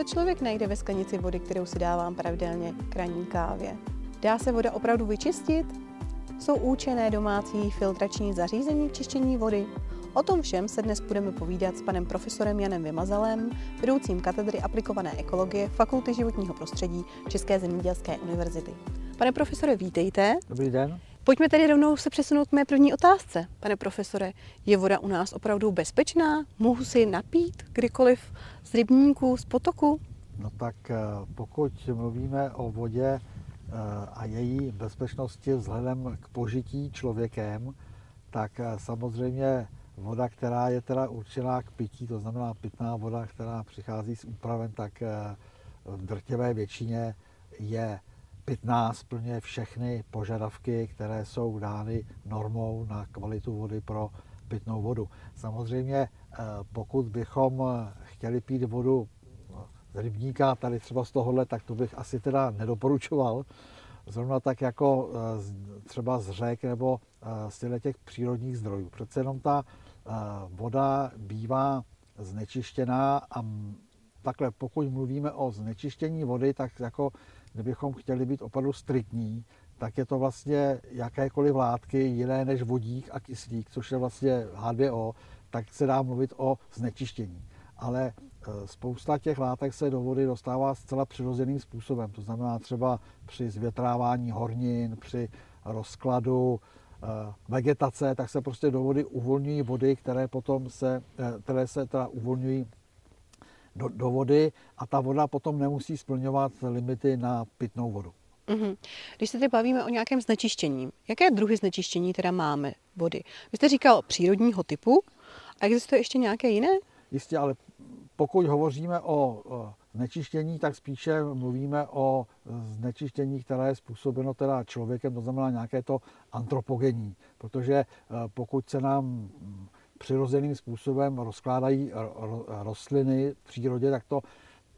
Co člověk najde ve sklenici vody, kterou si dávám pravidelně k ranní kávě? Dá se voda opravdu vyčistit? Jsou účinné domácí filtrační zařízení k čištění vody? O tom všem se dnes budeme povídat s panem profesorem Janem Vymazalem, vedoucím katedry aplikované ekologie Fakulty životního prostředí České zemědělské univerzity. Pane profesore, vítejte. Dobrý den. Pojďme tedy rovnou se přesunout k mé první otázce. Pane profesore, je voda u nás opravdu bezpečná? Mohu si napít kdykoliv z rybníku, z potoku? No tak eh, pokud mluvíme o vodě eh, a její bezpečnosti vzhledem k požití člověkem, tak eh, samozřejmě voda, která je teda určená k pití, to znamená pitná voda, která přichází s úpravem, tak v drtivé většině je pitná, splňuje všechny požadavky, které jsou dány normou na kvalitu vody pro pitnou vodu. Samozřejmě, eh, pokud bychom chtěli pít vodu z rybníka, tady třeba z tohohle, tak to bych asi teda nedoporučoval. Zrovna tak jako eh, třeba z řek nebo eh, z těch přírodních zdrojů. Přece jenom ta voda bývá znečištěná a takhle, pokud mluvíme o znečištění vody, tak jako kdybychom chtěli být opravdu striktní, tak je to vlastně jakékoliv látky jiné než vodík a kyslík, což je vlastně H2O, tak se dá mluvit o znečištění. Ale e, spousta těch látek se do vody dostává zcela přirozeným způsobem. To znamená třeba při zvětrávání hornin, při rozkladu e, vegetace, tak se prostě do vody uvolňují vody, které potom se, e, které se teda uvolňují do, do vody a ta voda potom nemusí splňovat limity na pitnou vodu. Mm-hmm. Když se teď bavíme o nějakém znečištění, jaké druhy znečištění teda máme vody? Vy jste říkal přírodního typu, a existuje ještě nějaké jiné? Jistě, ale pokud hovoříme o znečištění, tak spíše mluvíme o znečištění, které je způsobeno teda člověkem, to znamená nějaké to antropogenní. Protože e, pokud se nám přirozeným způsobem rozkládají rostliny v přírodě, tak to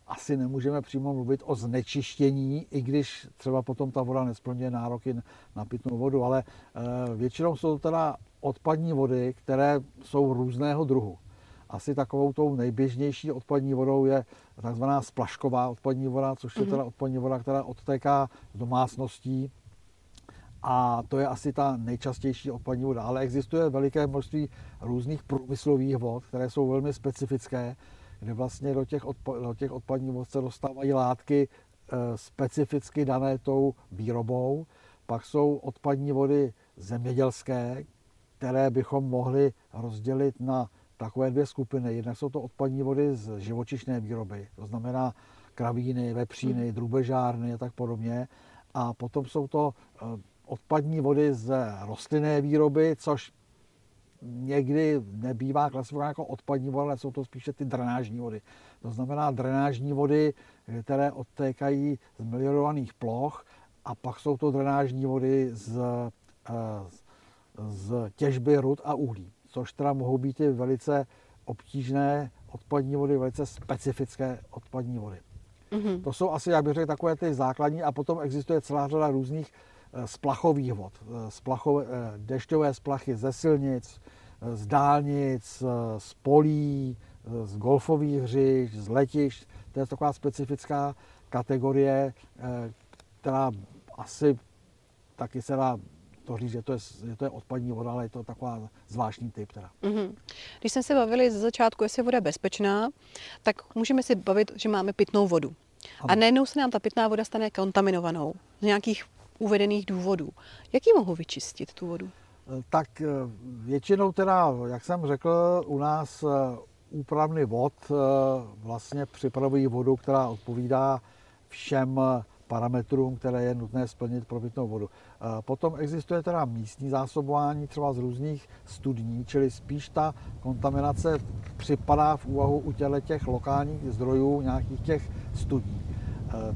asi nemůžeme přímo mluvit o znečištění, i když třeba potom ta voda nesplňuje nároky na pitnou vodu, ale eh, většinou jsou to teda odpadní vody, které jsou různého druhu. Asi takovou tou nejběžnější odpadní vodou je takzvaná splašková odpadní voda, což je mhm. teda odpadní voda, která odtéká z domácností a to je asi ta nejčastější odpadní voda. Ale existuje veliké množství různých průmyslových vod, které jsou velmi specifické, kde vlastně do těch, odpa- do těch odpadních vod se dostávají látky e, specificky dané tou výrobou. Pak jsou odpadní vody zemědělské, které bychom mohli rozdělit na takové dvě skupiny. Jednak jsou to odpadní vody z živočišné výroby, to znamená kravíny, vepříny, hmm. drubežárny a tak podobně. A potom jsou to e, odpadní vody z rostlinné výroby, což někdy nebývá klasifikováno jako odpadní vody, ale jsou to spíše ty drenážní vody. To znamená drenážní vody, které odtékají z milionovaných ploch a pak jsou to drenážní vody z, eh, z těžby rud a uhlí, což teda mohou být i velice obtížné odpadní vody, velice specifické odpadní vody. Mm-hmm. To jsou asi, jak bych řekl, takové ty základní a potom existuje celá řada různých Eh, z plachových vod, eh, z plachové, eh, dešťové splachy ze silnic, z dálnic, z polí, z golfových hřišť, z letišť. To je taková specifická kategorie, která asi taky se dá to říct, že to, je, že to je odpadní voda, ale je to taková zvláštní typ. Teda. Mm-hmm. Když jsme se bavili ze začátku, jestli je voda bezpečná, tak můžeme si bavit, že máme pitnou vodu. Ano. A najednou se nám ta pitná voda stane kontaminovanou z nějakých uvedených důvodů. Jak ji mohu vyčistit, tu vodu? Tak eh, většinou teda, jak jsem řekl, u nás eh, úpravny vod eh, vlastně připravují vodu, která odpovídá všem parametrům, které je nutné splnit pro pitnou vodu. Potom existuje teda místní zásobování třeba z různých studní, čili spíš ta kontaminace připadá v úvahu u těch lokálních zdrojů, nějakých těch studní.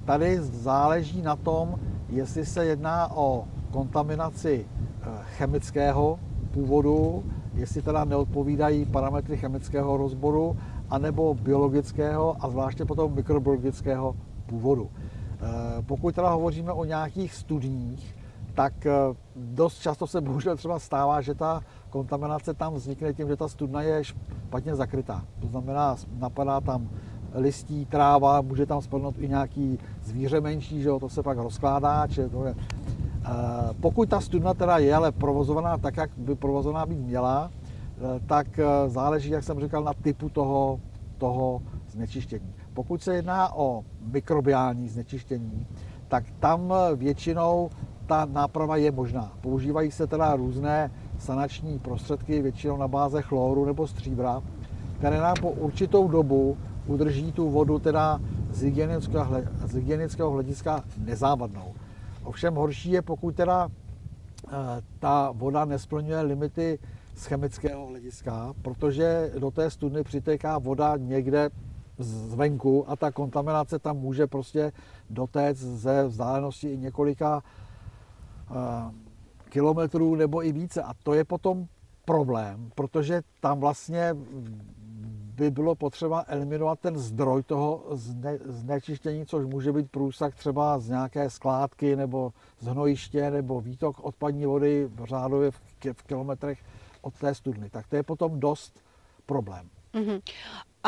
Tady záleží na tom, jestli se jedná o kontaminaci eh, chemického původu, jestli teda neodpovídají parametry chemického rozboru, anebo biologického a zvláště potom mikrobiologického původu. Eh, pokud teda hovoříme o nějakých studních, tak eh, dost často se bohužel třeba stává, že ta kontaminace tam vznikne tím, že ta studna je špatně zakrytá. To znamená, napadá tam listí, tráva, může tam spadnout i nějaký zvíře menší, že jo, to se pak rozkládá, či to je, pokud ta studna teda je ale provozovaná tak, jak by provozovaná být měla, tak záleží, jak jsem říkal, na typu toho, toho znečištění. Pokud se jedná o mikrobiální znečištění, tak tam většinou ta náprava je možná. Používají se teda různé sanační prostředky, většinou na báze chloru nebo stříbra, které nám po určitou dobu udrží tu vodu teda z hygienického, z hygienického hlediska nezávadnou. Ovšem horší je, pokud teda eh, ta voda nesplňuje limity z chemického hlediska, protože do té studny přitéká voda někde zvenku a ta kontaminace tam může prostě dotéct ze vzdálenosti i několika uh, kilometrů nebo i více. A to je potom problém, protože tam vlastně by bylo potřeba eliminovat ten zdroj toho zne, znečištění, což může být průsak třeba z nějaké skládky nebo z hnojiště nebo výtok odpadní vody v řádově v, v kilometrech od té studny. Tak to je potom dost problém. Mm-hmm.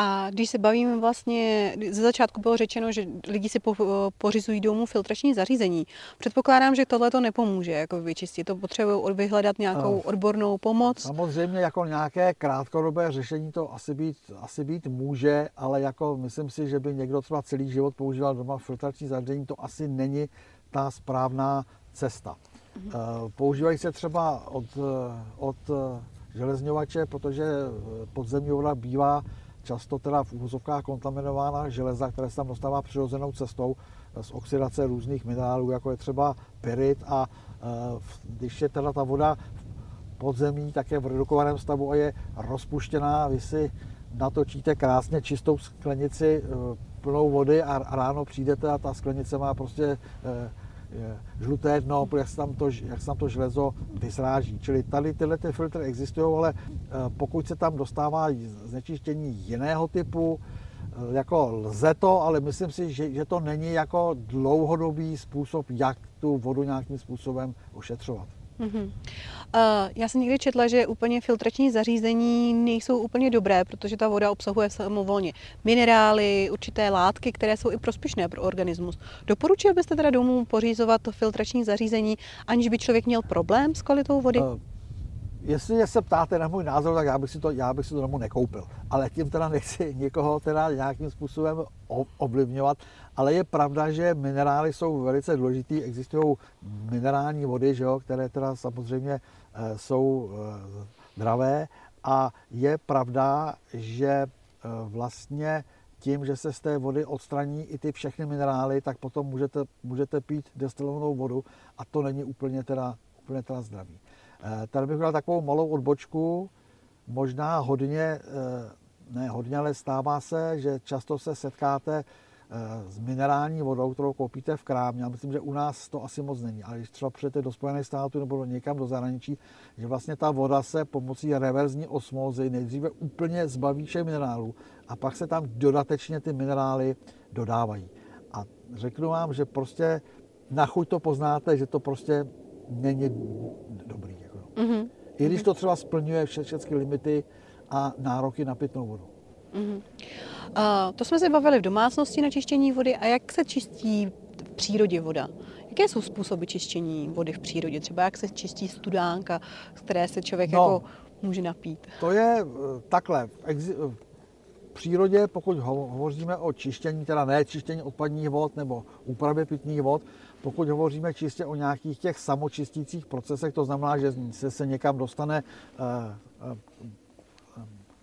A když se bavíme vlastně, ze začátku bylo řečeno, že lidi si po, pořizují domů filtrační zařízení. Předpokládám, že tohle to nepomůže jako vyčistit. To potřebují vyhledat nějakou odbornou pomoc. Samozřejmě jako nějaké krátkodobé řešení to asi být, asi být může, ale jako myslím si, že by někdo třeba celý život používal doma filtrační zařízení, to asi není ta správná cesta. Mhm. Používají se třeba od, od železňovače, protože podzemní voda bývá často teda v úvozovkách kontaminována železa, které se tam dostává přirozenou cestou z oxidace různých minerálů, jako je třeba pyrit a e, když je teda ta voda podzemí, tak je v redukovaném stavu a je rozpuštěná, vy si natočíte krásně čistou sklenici plnou vody a ráno přijdete a ta sklenice má prostě žluté dno, jak se, tam to, jak se tam to železo vysráží. Čili tady tyhle ty filtry existují, ale eh, pokud se tam dostává znečištění jiného typu, eh, jako lze to, ale myslím si, že, že to není jako dlouhodobý způsob, jak tu vodu nějakým způsobem ošetřovat. Mm-hmm. Uh, já jsem někdy četla, že úplně filtrační zařízení nejsou úplně dobré, protože ta voda obsahuje samovolně minerály, určité látky, které jsou i prospěšné pro organismus. Doporučil byste teda domů pořizovat filtrační zařízení, aniž by člověk měl problém s kvalitou vody? Uh, jestli se ptáte na můj názor, tak já bych si to, já bych si to domů nekoupil. Ale tím teda nechci někoho teda nějakým způsobem ovlivňovat. Ale je pravda, že minerály jsou velice důležitý. Existují minerální vody, že jo, které teda samozřejmě eh, jsou eh, zdravé. A je pravda, že eh, vlastně tím, že se z té vody odstraní i ty všechny minerály, tak potom můžete, můžete pít destilovanou vodu a to není úplně teda, úplně teda zdravý. Tady bych dal takovou malou odbočku, možná hodně, ne hodně, ale stává se, že často se setkáte s minerální vodou, kterou koupíte v krámě. Já myslím, že u nás to asi moc není, ale když třeba přijete do Spojených států nebo někam do zahraničí, že vlastně ta voda se pomocí reverzní osmózy nejdříve úplně zbaví všech minerálů a pak se tam dodatečně ty minerály dodávají. A řeknu vám, že prostě na chuť to poznáte, že to prostě není dobrý. Mm-hmm. I když to třeba splňuje všechny limity a nároky na pitnou vodu. Mm-hmm. Uh, to jsme se bavili v domácnosti na čištění vody a jak se čistí v přírodě voda? Jaké jsou způsoby čištění vody v přírodě? Třeba jak se čistí studánka, z které se člověk no, jako může napít? To je eh, takhle. Přírodě, pokud hovoříme o čištění, teda ne čištění odpadních vod nebo úpravě pitných vod, pokud hovoříme čistě o nějakých těch samočistících procesech, to znamená, že se, se někam dostane uh, uh,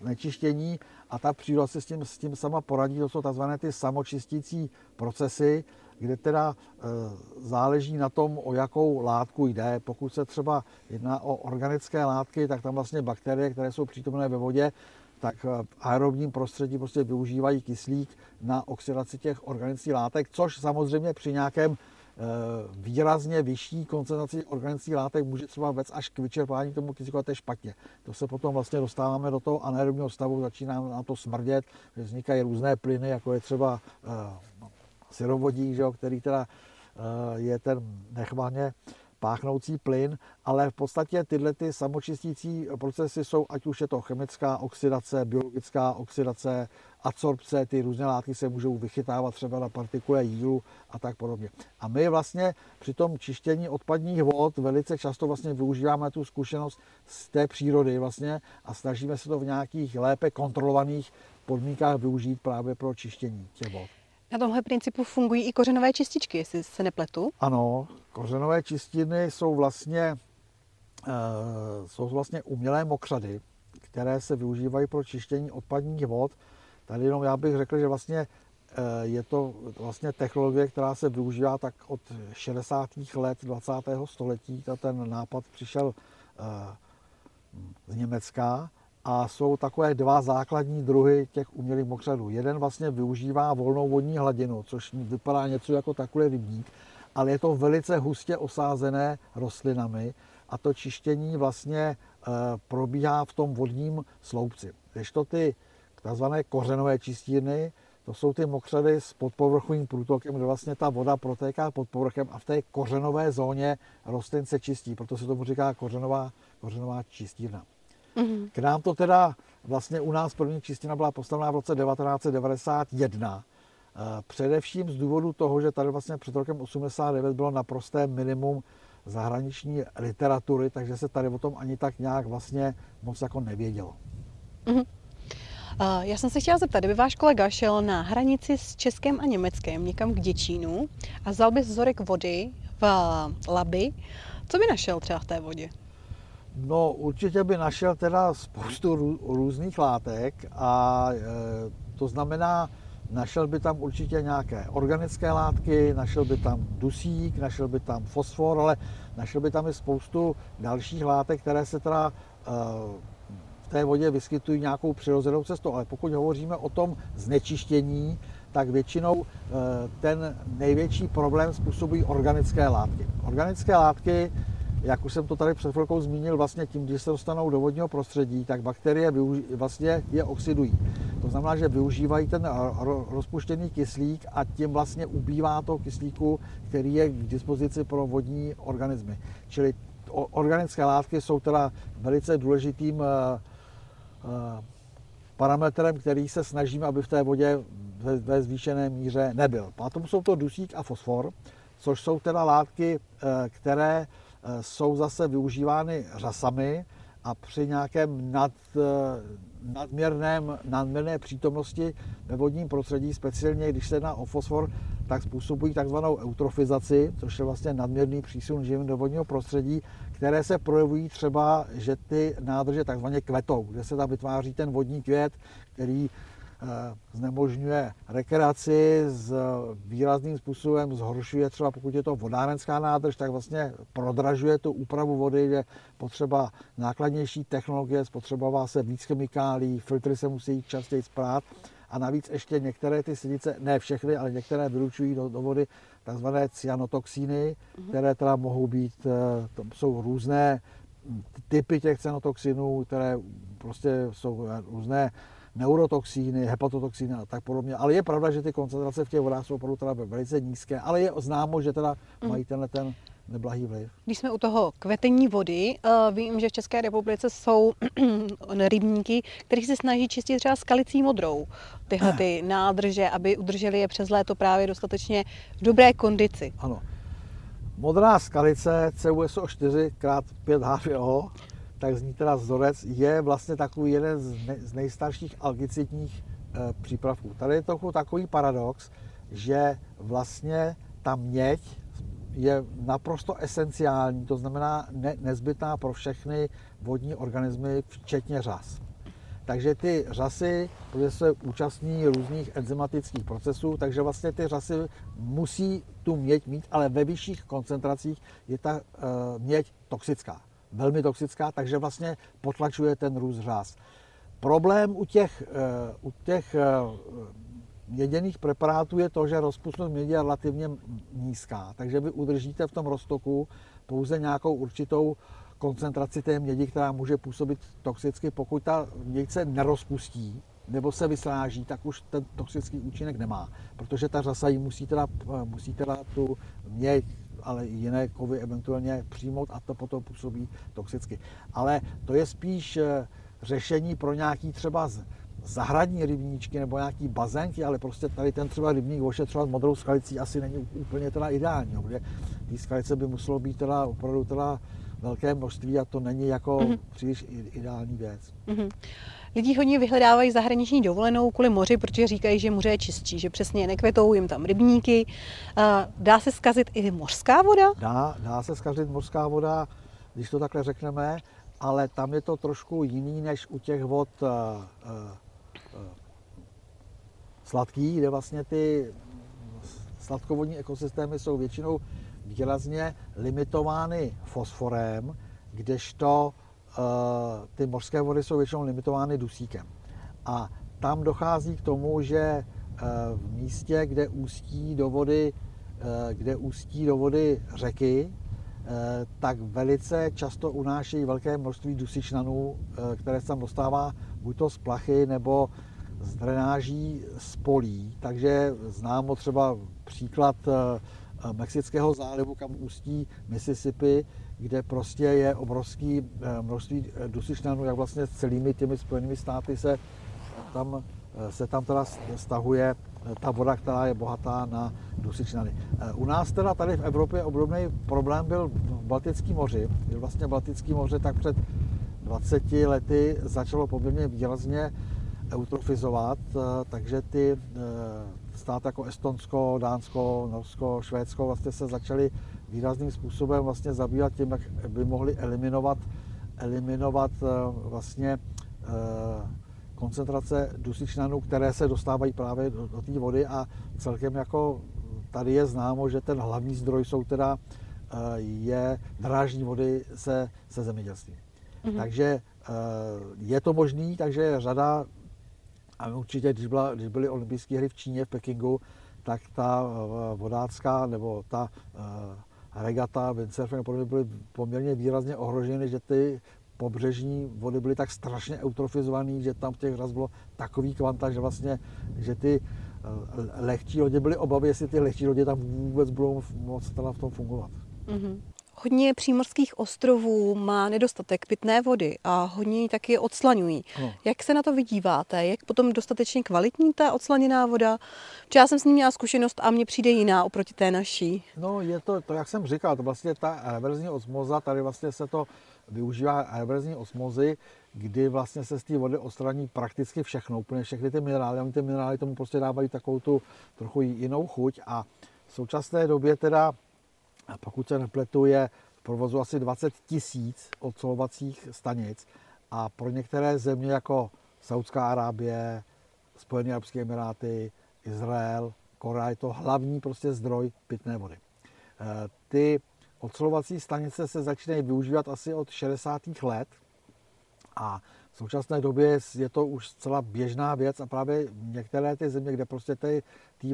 nečištění a ta příroda se s tím, s tím sama poradí. To jsou tzv. ty samočistící procesy, kde teda e, záleží na tom, o jakou látku jde. Pokud se třeba jedná o organické látky, tak tam vlastně bakterie, které jsou přítomné ve vodě, tak v aerobním prostředí prostě využívají kyslík na oxidaci těch organických látek, což samozřejmě při nějakém Eh, výrazně vyšší koncentraci organických látek může třeba vést až k vyčerpání tomu kyslíku, a to je špatně. To se potom vlastně dostáváme do toho anaerobního stavu, začíná nám to smrdět, že vznikají různé plyny, jako je třeba uh, syrovodík, že jo, který teda uh, je ten nechvaně páchnoucí plyn, ale v podstatě tyhle ty samočistící procesy jsou, ať už je to chemická oxidace, biologická oxidace, adsorpce, ty různé látky se můžou vychytávat třeba na partikule jílu a tak podobně. A my vlastně při tom čištění odpadních vod velice často vlastně využíváme tu zkušenost z té přírody vlastně a snažíme se to v nějakých lépe kontrolovaných podmínkách využít právě pro čištění těch vod. Na tomhle principu fungují i kořenové čističky, jestli se nepletu. Ano, kořenové čistiny jsou vlastně, uh, jsou vlastně umělé mokřady, které se využívají pro čištění odpadních vod. Tady jenom já bych řekl, že vlastně uh, je to vlastně technologie, která se využívá tak od 60. let 20. století. Ten nápad přišel uh, z Německa a jsou takové dva základní druhy těch umělých mokřadů. Jeden vlastně využívá volnou vodní hladinu, což vypadá něco jako takový rybník, ale je to velice hustě osázené rostlinami a to čištění vlastně eh, probíhá v tom vodním sloupci. Když to ty tzv. kořenové čistírny, to jsou ty mokřady s podpovrchovým průtokem, kde vlastně ta voda protéká pod povrchem a v té kořenové zóně rostlin se čistí, proto se tomu říká kořenová, kořenová čistírna. Mm-hmm. K nám to teda vlastně u nás první čistina byla postavená v roce 1991. Eh, především z důvodu toho, že tady vlastně před rokem 89 bylo naprosté minimum zahraniční literatury, takže se tady o tom ani tak nějak vlastně moc jako nevědělo. Mm-hmm. Já jsem se chtěla zeptat, kdyby váš kolega šel na hranici s Českém a Německém někam k Děčínu a vzal by vzorek vody v Labi, co by našel třeba v té vodě? No určitě by našel teda spoustu různých látek a e, to znamená, našel by tam určitě nějaké organické látky, našel by tam dusík, našel by tam fosfor, ale našel by tam i spoustu dalších látek, které se teda e, v té vodě vyskytují nějakou přirozenou cestou. Ale pokud hovoříme o tom znečištění, tak většinou e, ten největší problém způsobují organické látky. Organické látky jak už jsem to tady před chvilkou zmínil, vlastně tím, když se dostanou do vodního prostředí, tak bakterie vlastně je oxidují. To znamená, že využívají ten rozpuštěný kyslík a tím vlastně ubývá to kyslíku, který je k dispozici pro vodní organismy. Čili organické látky jsou teda velice důležitým eh, eh, parametrem, který se snažíme, aby v té vodě ve zvýšené míře nebyl. Potom jsou to dusík a fosfor, což jsou teda látky, eh, které jsou zase využívány řasami a při nějakém nad, eh, nadměrném, nadměrné přítomnosti ve vodním prostředí, speciálně když se jedná o fosfor, tak způsobují takzvanou eutrofizaci, což je vlastně nadměrný přísun živin do vodního prostředí, které se projevují třeba, že ty nádrže takzvaně kvetou, kde se tam vytváří ten vodní květ, který Eh, znemožňuje rekreaci, s výrazným způsobem zhoršuje třeba pokud je to vodárenská nádrž, tak vlastně prodražuje tu úpravu vody, je potřeba nákladnější technologie, spotřebová se víc chemikálí, filtry se musí častěji sprát a navíc ještě některé ty silice, ne všechny, ale některé vylučují do, do vody takzvané cyanotoxíny, mm-hmm. které teda mohou být, eh, to jsou různé typy těch cyanotoxinů, které prostě jsou různé neurotoxíny, hepatotoxíny a tak podobně. Ale je pravda, že ty koncentrace v těch vodách jsou opravdu teda velice nízké, ale je známo, že teda mm. mají tenhle ten neblahý vliv. Když jsme u toho kvetení vody, uh, vím, že v České republice jsou rybníky, které se snaží čistit třeba skalicí modrou tyhle ty nádrže, aby udrželi je přes léto právě dostatečně v dobré kondici. Ano. Modrá skalice CuSO4 x 5 HVO tak zní teda vzorec, je vlastně takový jeden z, ne, z nejstarších algicitních e, přípravků. Tady je trochu takový paradox, že vlastně ta měď je naprosto esenciální, to znamená ne, nezbytná pro všechny vodní organismy, včetně řas. Takže ty řasy, protože se účastní různých enzymatických procesů, takže vlastně ty řasy musí tu měď mít, ale ve vyšších koncentracích je ta e, měď toxická velmi toxická, takže vlastně potlačuje ten růst řas. Problém u těch, eh, u těch eh, měděných preparátů je to, že rozpustnost mědi je relativně nízká, takže vy udržíte v tom roztoku pouze nějakou určitou koncentraci té mědi, která může působit toxicky. Pokud ta měď se nerozpustí nebo se vysráží, tak už ten toxický účinek nemá, protože ta řasa ji musí teda, musí teda tu měď ale i jiné kovy eventuálně přijmout a to potom působí toxicky. Ale to je spíš eh, řešení pro nějaký třeba zahradní rybníčky nebo nějaký bazénky, ale prostě tady ten třeba rybník ošetřovat modrou skalicí asi není úplně teda ideální, protože té skalice by muselo být teda opravdu teda velké množství a to není jako mm-hmm. příliš ideální věc. Mm-hmm. Lidi hodně vyhledávají zahraniční dovolenou kvůli moři, protože říkají, že moře je čistší, že přesně nekvetou jim tam rybníky. Dá se zkazit i mořská voda? Dá, dá se zkazit mořská voda, když to takhle řekneme, ale tam je to trošku jiný než u těch vod uh, uh, sladkých, kde vlastně ty sladkovodní ekosystémy jsou většinou výrazně limitovány fosforem, kdežto ty mořské vody jsou většinou limitovány dusíkem. A tam dochází k tomu, že uh, v místě, kde ústí do vody, uh, kde ústí do vody řeky, tak velice často unášejí velké množství dusičnanů, které se tam dostává buď to z plachy nebo z drenáží z polí. Takže známo třeba příklad Mexického zálivu, kam ústí Mississippi, kde prostě je obrovský eh, množství eh, dusičnanů, jak vlastně s celými těmi spojenými státy se tam, eh, se tam teda stahuje ta voda, která je bohatá na dusičnany. U nás teda tady v Evropě obdobný problém byl v Baltickém moři, vlastně Baltické moře tak před 20 lety začalo poměrně výrazně eutrofizovat, takže ty státy jako Estonsko, Dánsko, Norsko, Švédsko vlastně se začaly výrazným způsobem vlastně zabývat tím, jak by mohli eliminovat, eliminovat eh, vlastně eh, koncentrace dusičnanů, které se dostávají právě do, do té vody a celkem jako tady je známo, že ten hlavní zdroj jsou teda eh, je drážní vody se, se zemědělství. Mm-hmm. Takže je to možný, takže řada a určitě, když, byla, když byly olympijské hry v Číně, v Pekingu, tak ta vodácká nebo ta regata, windsurfing a podobně byly poměrně výrazně ohroženy, že ty pobřežní vody byly tak strašně eutrofizované, že tam těch raz bylo takový kvanta, že vlastně, že ty uh, lehčí lodě byly obavy, jestli ty lehčí lodě tam vůbec budou moc v tom fungovat. Mm-hmm. Hodně přímorských ostrovů má nedostatek pitné vody a hodně ji taky odslaňují. No. Jak se na to vydíváte? Jak potom dostatečně kvalitní ta odslaněná voda? Protože já jsem s ní měla zkušenost a mně přijde jiná oproti té naší. No je to, to jak jsem říkal, to vlastně ta reverzní osmoza, tady vlastně se to využívá reverzní osmozy, kdy vlastně se z té vody odstraní prakticky všechno, úplně všechny ty minerály. ty minerály tomu prostě dávají takovou tu trochu jinou chuť a v současné době teda a pokud se nepletu, je v provozu asi 20 tisíc odsolovacích stanic a pro některé země jako Saudská Arábie, Spojené arabské emiráty, Izrael, Korea je to hlavní prostě zdroj pitné vody. Eh, ty ocelovací stanice se začínají využívat asi od 60. let a v současné době je to už zcela běžná věc a právě některé ty země, kde prostě té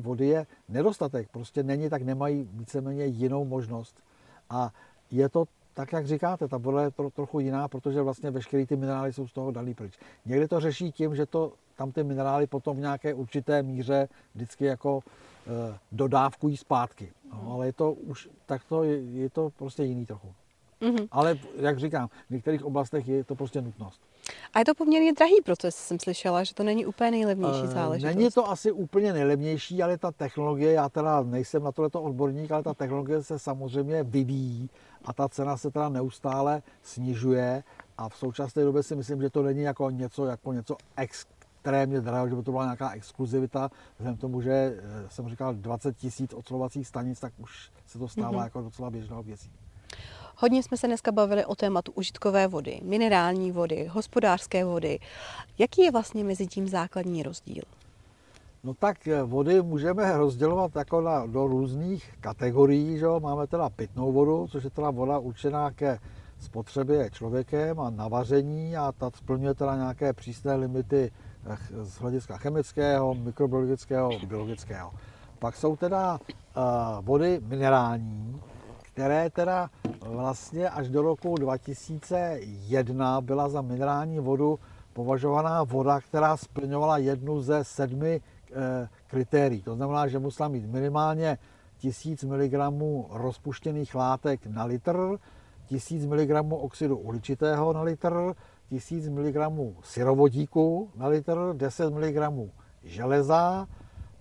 vody je nedostatek, prostě není, tak nemají víceméně jinou možnost. A je to tak, jak říkáte, ta voda je to trochu jiná, protože vlastně veškeré ty minerály jsou z toho daný pryč. Někdy to řeší tím, že to, tam ty minerály potom v nějaké určité míře vždycky jako e, dodávkují zpátky. No, ale je to už, tak to je, je to prostě jiný trochu. Mm-hmm. Ale jak říkám, v některých oblastech je to prostě nutnost. A je to poměrně drahý proces, jsem slyšela, že to není úplně nejlevnější eh, záležitost. Není to asi úplně nejlevnější, ale ta technologie, já teda nejsem na tohleto odborník, ale ta technologie se samozřejmě vyvíjí a ta cena se teda neustále snižuje a v současné době si myslím, že to není jako něco, jako něco extrémně drahého, že by to byla nějaká exkluzivita, vzhledem tomu, že eh, jsem říkal 20 tisíc ocelovacích stanic, tak už se to stává mm-hmm. jako docela běžnou věcí. Hodně jsme se dneska bavili o tématu užitkové vody, minerální vody, hospodářské vody. Jaký je vlastně mezi tím základní rozdíl? No tak eh, vody můžeme rozdělovat jako na, do různých kategorií. Že? Máme teda pitnou vodu, což je teda voda určená ke spotřebě člověkem a navaření a ta splňuje teda nějaké přísné limity eh, z hlediska chemického, mikrobiologického, biologického. Pak jsou teda uh, vody minerální, které teda vlastně až do roku 2001 byla za minerální vodu považovaná voda, která splňovala jednu ze sedmi eh, kritérií. To znamená, že musela mít minimálně 1000 mg rozpuštěných látek na litr, 1000 mg oxidu uhličitého na litr, 1000 mg syrovodíku na litr, 10 mg železa,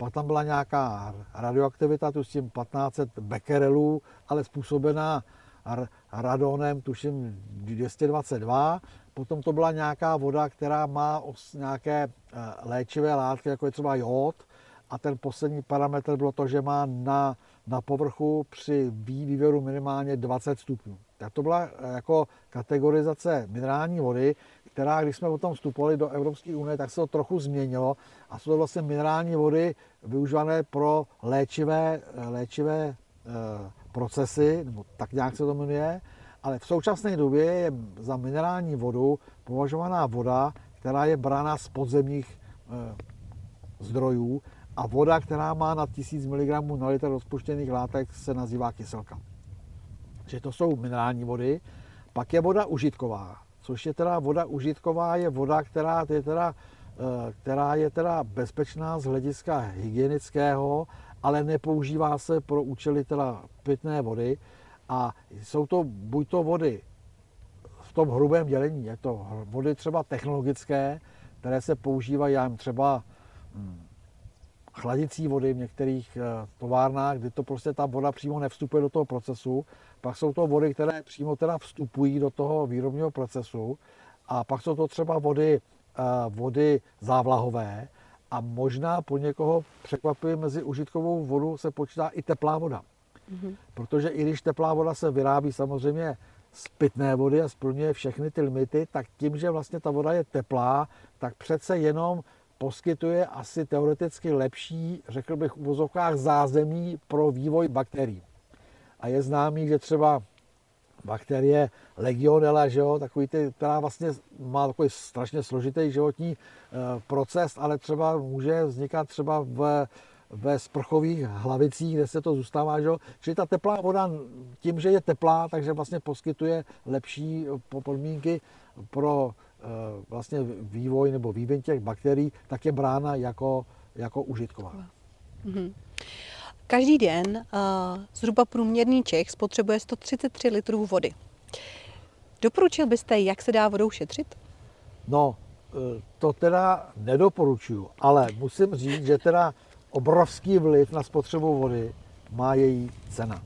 pak tam byla nějaká radioaktivita, tu s tím 1500 bekerelů, ale způsobená radonem, tuším 222. Potom to byla nějaká voda, která má nějaké eh, léčivé látky, jako je třeba jód. A ten poslední parametr bylo to, že má na, na povrchu při vývěru minimálně 20 stupňů. Tak to byla eh, jako kategorizace minerální vody, která, když jsme o tom vstupovali do Evropské unie, tak se to trochu změnilo a jsou to vlastně minerální vody využívané pro léčivé, léčivé e, procesy, nebo tak nějak se to jmenuje, ale v současné době je za minerální vodu považovaná voda, která je brána z podzemních e, zdrojů a voda, která má na 1000 mg na litr rozpuštěných látek, se nazývá kyselka. Že to jsou minerální vody. Pak je voda užitková což je teda voda užitková, je voda, která je teda, eh, která je teda bezpečná z hlediska hygienického, ale nepoužívá se pro účely teda pitné vody. A jsou to buď to vody v tom hrubém dělení, je to vody třeba technologické, které se používají, já třeba hm, chladicí vody v některých eh, továrnách, kdy to prostě ta voda přímo nevstupuje do toho procesu. Pak jsou to vody, které přímo teda vstupují do toho výrobního procesu. A pak jsou to třeba vody, eh, vody závlahové. A možná po někoho překvapuje mezi užitkovou vodu se počítá i teplá voda. Mm-hmm. Protože i když teplá voda se vyrábí samozřejmě z pitné vody a splňuje všechny ty limity, tak tím, že vlastně ta voda je teplá, tak přece jenom poskytuje asi teoreticky lepší, řekl bych, v uvozovkách zázemí pro vývoj bakterií. A je známý, že třeba bakterie legionella, že jo, takový ty, která vlastně má takový strašně složitý životní eh, proces, ale třeba může vznikat třeba v, ve sprchových hlavicích, kde se to zůstává, že jo. Čili ta teplá voda tím, že je teplá, takže vlastně poskytuje lepší podmínky pro Eh, vlastně vývoj nebo vývoj těch bakterií, tak je brána jako, jako užitková. Mm-hmm. Každý den uh, zhruba průměrný Čech spotřebuje 133 litrů vody. Doporučil byste, jak se dá vodou šetřit? No, eh, to teda nedoporučuju, ale musím říct, že teda obrovský vliv na spotřebu vody má její cena.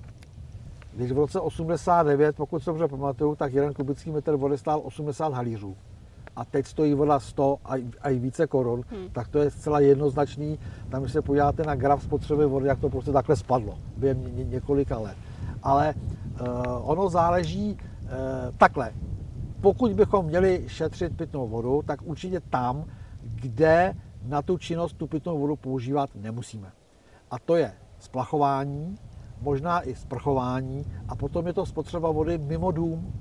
Když v roce 89, pokud se dobře pamatuju, tak jeden kubický metr vody stál 80 halířů a teď stojí voda 100 a, a i více korun, hmm. tak to je zcela jednoznačný. Tam, když se podíváte na graf spotřeby vody, jak to prostě takhle spadlo během ně, několika let. Ale uh, ono záleží uh, takhle. Pokud bychom měli šetřit pitnou vodu, tak určitě tam, kde na tu činnost tu pitnou vodu používat nemusíme. A to je splachování, možná i sprchování a potom je to spotřeba vody mimo dům.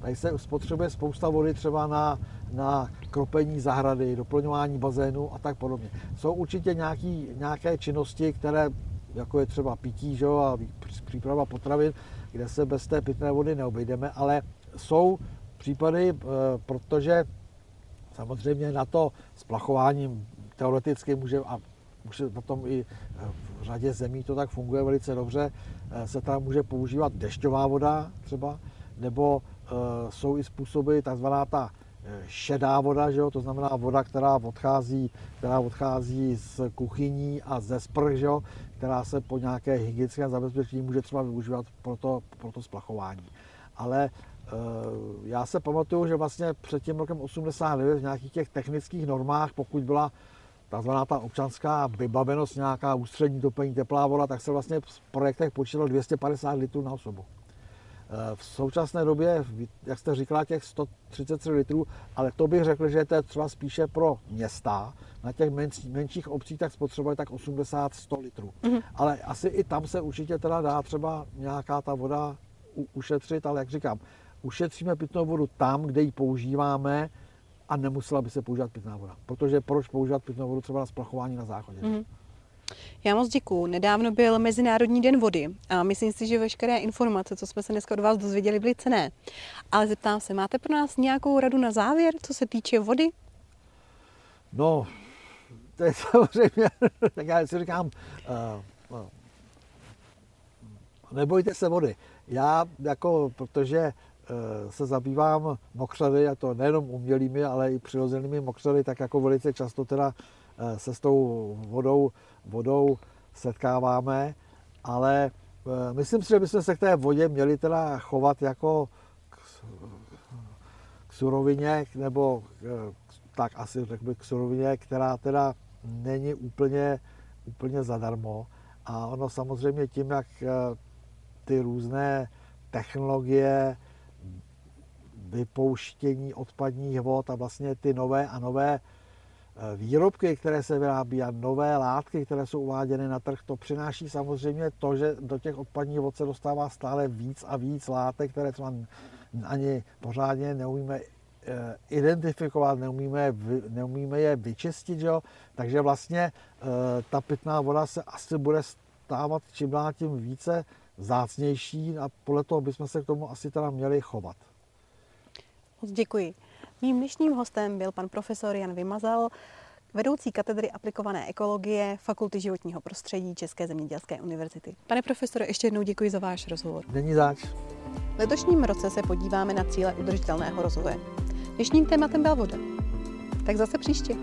Tady se spotřebuje spousta vody třeba na na kropení zahrady, doplňování bazénu a tak podobně. Jsou určitě nějaký, nějaké činnosti, které, jako je třeba pití že, a příprava potravin, kde se bez té pitné vody neobejdeme, ale jsou případy, eh, protože samozřejmě na to splachování teoreticky může, a už na tom i eh, v řadě zemí to tak funguje velice dobře, eh, se tam může používat dešťová voda třeba, nebo jsou i způsoby, takzvaná ta šedá voda, že jo? to znamená voda, která odchází, která odchází z kuchyní a ze sprch, že jo? která se po nějaké hygienické zabezpečení může třeba využívat pro to, pro to splachování. Ale e, já se pamatuju, že vlastně před tím rokem 89 v nějakých těch technických normách, pokud byla takzvaná ta občanská vybavenost, nějaká ústřední topení teplá voda, tak se vlastně v projektech počítalo 250 litrů na osobu. Eh, v současné době, jak jste říkala, těch 133 litrů, ale to bych řekl, že to je třeba spíše pro města. Na těch menších obcích tak spotřebuje tak 80-100 litrů. Mm-hmm. Ale asi i tam se určitě teda dá třeba nějaká ta voda ušetřit, ale jak říkám, ušetříme pitnou vodu tam, kde ji používáme a nemusela by se používat pitná voda. Protože proč používat pitnou vodu třeba na splachování na záchodě? Mm-hmm. Já moc děkuju. Nedávno byl Mezinárodní den vody a myslím si, že veškeré informace, co jsme se dneska od vás dozvěděli, byly cené. Ale zeptám se, máte pro nás nějakou radu na závěr, co se týče vody? No, to je samozřejmě, tak já si říkám, uh, nebojte se vody. Já jako, protože eh, se zabývám mokřady, a to nejenom umělými, ale i přirozenými mokřady, tak jako velice často teda se s tou vodou, vodou setkáváme, ale eh, myslím si, že bychom se k té vodě měli teda chovat jako k, k surovině, nebo tak asi řekl bych k surovině, která teda není úplně, úplně zadarmo. A ono samozřejmě tím, jak ty různé technologie vypouštění odpadních vod a vlastně ty nové a nové eh, výrobky, které se vyrábí a nové látky, které jsou uváděny na trh, to přináší samozřejmě to, že do těch odpadních vod se dostává stále víc a víc látek, které třeba ani pořádně neumíme eh, identifikovat, neumíme, neumíme je vyčistit, jo? takže vlastně eh, ta pitná voda se asi bude stávat čím dál tím více zácnější a podle toho bychom se k tomu asi teda měli chovat. Moc děkuji. Mým dnešním hostem byl pan profesor Jan Vymazal, vedoucí katedry aplikované ekologie Fakulty životního prostředí České zemědělské univerzity. Pane profesore, ještě jednou děkuji za váš rozhovor. Není zač. V letošním roce se podíváme na cíle udržitelného rozvoje. Dnešním tématem byla voda. Tak zase příště.